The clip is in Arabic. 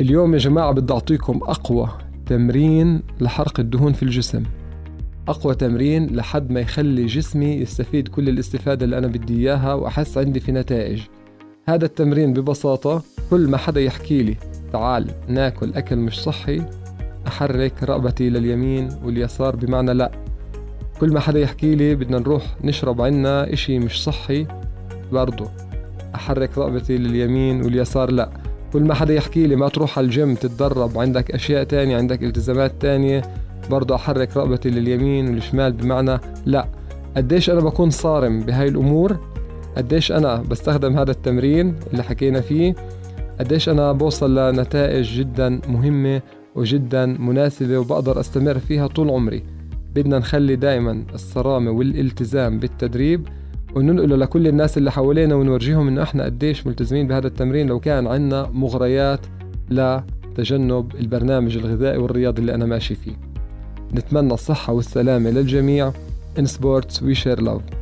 اليوم يا جماعة بدي أعطيكم أقوى تمرين لحرق الدهون في الجسم. أقوى تمرين لحد ما يخلي جسمي يستفيد كل الاستفادة اللي أنا بدي إياها وأحس عندي في نتائج. هذا التمرين ببساطة كل ما حدا يحكي لي تعال ناكل أكل مش صحي أحرك رقبتي لليمين واليسار بمعنى لا. كل ما حدا يحكي لي بدنا نروح نشرب عنا إشي مش صحي برضو أحرك رقبتي لليمين واليسار لا. كل ما حدا يحكي لي ما تروح على الجيم تتدرب عندك أشياء تانية عندك التزامات تانية برضو أحرك رقبتي لليمين والشمال بمعنى لا. قديش أنا بكون صارم بهاي الأمور؟ قديش أنا بستخدم هذا التمرين اللي حكينا فيه؟ قديش أنا بوصل لنتائج جدا مهمة وجدا مناسبة وبقدر أستمر فيها طول عمري؟ بدنا نخلي دائما الصرامة والالتزام بالتدريب وننقله لكل الناس اللي حوالينا ونورجيهم إنه إحنا قديش ملتزمين بهذا التمرين لو كان عندنا مغريات لتجنب البرنامج الغذائي والرياضي اللي أنا ماشي فيه. نتمنى الصحة والسلامة للجميع. In sports we share love.